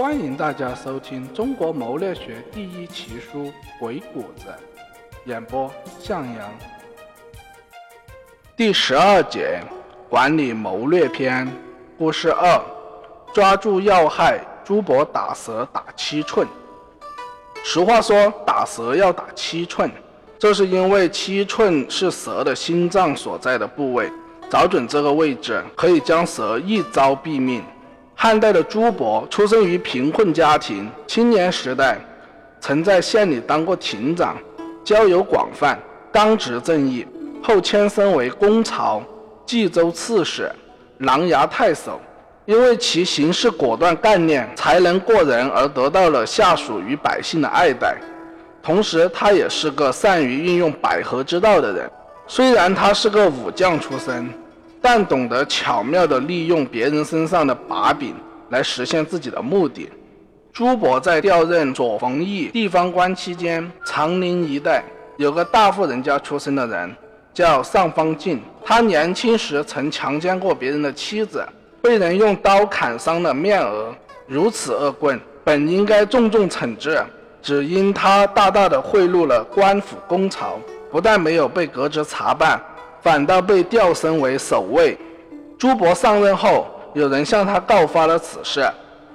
欢迎大家收听中国谋略学第一奇书《鬼谷子》，演播向阳。第十二节，管理谋略篇，故事二：抓住要害，朱伯打蛇打七寸。俗话说，打蛇要打七寸，这是因为七寸是蛇的心脏所在的部位，找准这个位置，可以将蛇一招毙命。汉代的朱伯出生于贫困家庭，青年时代曾在县里当过亭长，交友广泛，刚直正义。后迁升为公曹、冀州刺史、琅琊太守，因为其行事果断、干练、才能过人而得到了下属与百姓的爱戴。同时，他也是个善于运用百合之道的人。虽然他是个武将出身。但懂得巧妙地利用别人身上的把柄来实现自己的目的。朱伯在调任左冯邑地方官期间，长宁一带有个大户人家出身的人，叫尚方进。他年轻时曾强奸过别人的妻子，被人用刀砍伤了面额。如此恶棍，本应该重重惩治，只因他大大的贿赂了官府公曹，不但没有被革职查办。反倒被调升为守卫。朱伯上任后，有人向他告发了此事。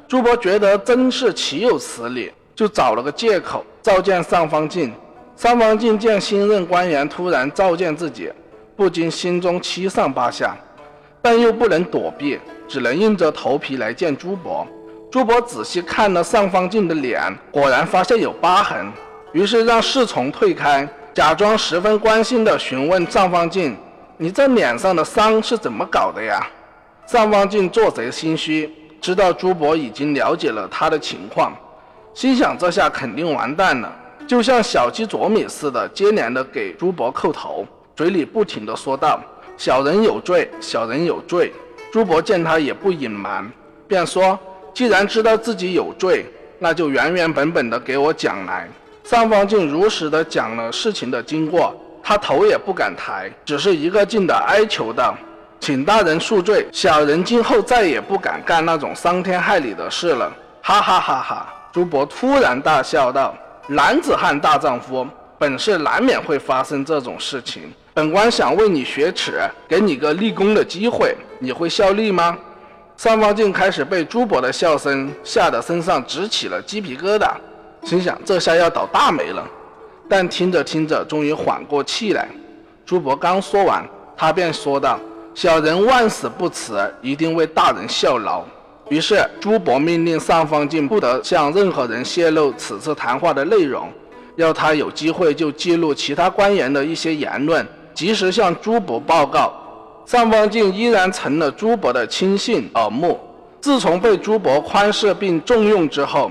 朱伯觉得真是岂有此理，就找了个借口召见尚方进。尚方进见新任官员突然召见自己，不禁心中七上八下，但又不能躲避，只能硬着头皮来见朱伯。朱伯仔细看了尚方进的脸，果然发现有疤痕，于是让侍从退开。假装十分关心地询问尚方进：“你这脸上的伤是怎么搞的呀？”尚方进做贼心虚，知道朱伯已经了解了他的情况，心想这下肯定完蛋了，就像小鸡啄米似的，接连的给朱伯叩头，嘴里不停地说道：“小人有罪，小人有罪。”朱伯见他也不隐瞒，便说：“既然知道自己有罪，那就原原本本的给我讲来。”尚方进如实的讲了事情的经过，他头也不敢抬，只是一个劲的哀求道：“请大人恕罪，小人今后再也不敢干那种伤天害理的事了。”哈哈哈哈！朱伯突然大笑道：“男子汉大丈夫，本是难免会发生这种事情。本官想为你雪耻，给你个立功的机会，你会效力吗？”尚方进开始被朱伯的笑声吓得身上直起了鸡皮疙瘩。心想这下要倒大霉了，但听着听着，终于缓过气来。朱伯刚说完，他便说道：“小人万死不辞，一定为大人效劳。”于是朱伯命令尚方进不得向任何人泄露此次谈话的内容，要他有机会就记录其他官员的一些言论，及时向朱伯报告。尚方进依然成了朱伯的亲信耳目。自从被朱伯宽赦并重用之后，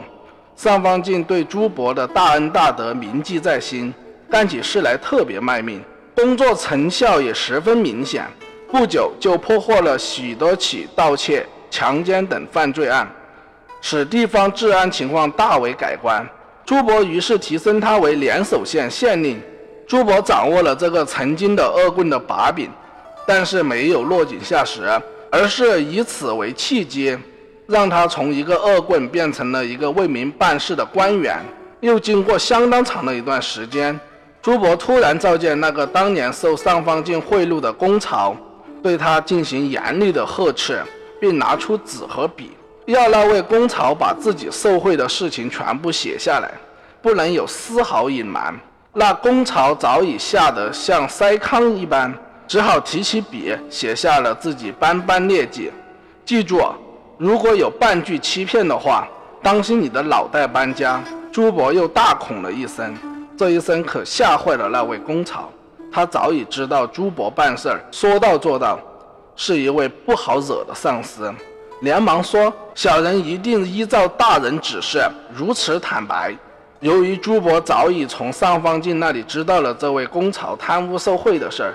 尚方进对朱伯的大恩大德铭记在心，干起事来特别卖命，工作成效也十分明显。不久就破获了许多起盗窃、强奸等犯罪案，使地方治安情况大为改观。朱伯于是提升他为连守县县令。朱伯掌握了这个曾经的恶棍的把柄，但是没有落井下石，而是以此为契机。让他从一个恶棍变成了一个为民办事的官员。又经过相当长的一段时间，朱伯突然召见那个当年受尚方进贿赂的公曹，对他进行严厉的呵斥，并拿出纸和笔，要那位公曹把自己受贿的事情全部写下来，不能有丝毫隐瞒。那公曹早已吓得像筛糠一般，只好提起笔写下了自己斑斑劣迹。记住。如果有半句欺骗的话，当心你的脑袋搬家。朱伯又大恐了一声，这一声可吓坏了那位公曹。他早已知道朱伯办事儿说到做到，是一位不好惹的上司，连忙说：“小人一定依照大人指示，如此坦白。”由于朱伯早已从尚方进那里知道了这位公曹贪污受贿的事儿，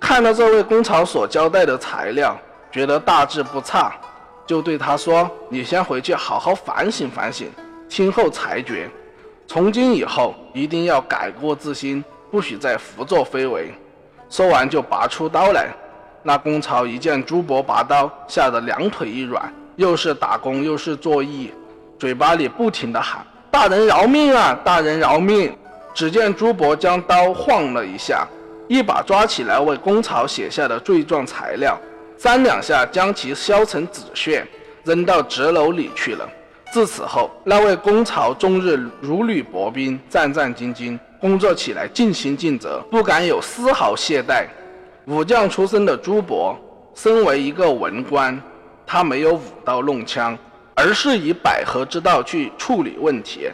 看了这位公曹所交代的材料，觉得大致不差。就对他说：“你先回去好好反省反省，听候裁决。从今以后一定要改过自新，不许再胡作非为。”说完就拔出刀来。那公曹一见朱伯拔刀，吓得两腿一软，又是打工又是作揖，嘴巴里不停地喊：“大人饶命啊！大人饶命！”只见朱伯将刀晃了一下，一把抓起来为公曹写下的罪状材料，三两下将其削成纸屑，扔到纸篓里去了。自此后，那位公曹终日如履薄冰，战战兢兢，工作起来尽心尽责，不敢有丝毫懈怠。武将出身的朱伯，身为一个文官，他没有舞刀弄枪，而是以百合之道去处理问题。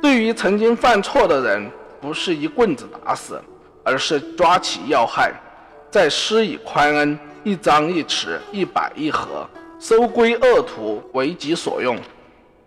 对于曾经犯错的人，不是一棍子打死，而是抓起要害，再施以宽恩，一张一弛，一百一合，收归恶徒为己所用，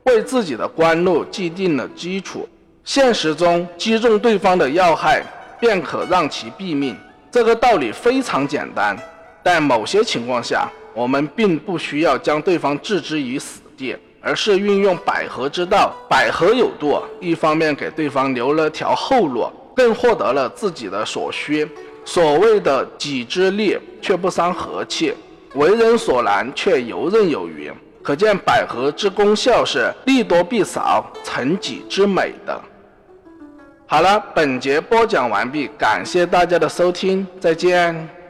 为自己的官路既定了基础。现实中击中对方的要害，便可让其毙命。这个道理非常简单，但某些情况下，我们并不需要将对方置之于死地。而是运用百合之道，百合有度，一方面给对方留了条后路，更获得了自己的所需。所谓的己之利却不伤和气，为人所难却游刃有余。可见百合之功效是利多必少，成己之美的。好了，本节播讲完毕，感谢大家的收听，再见。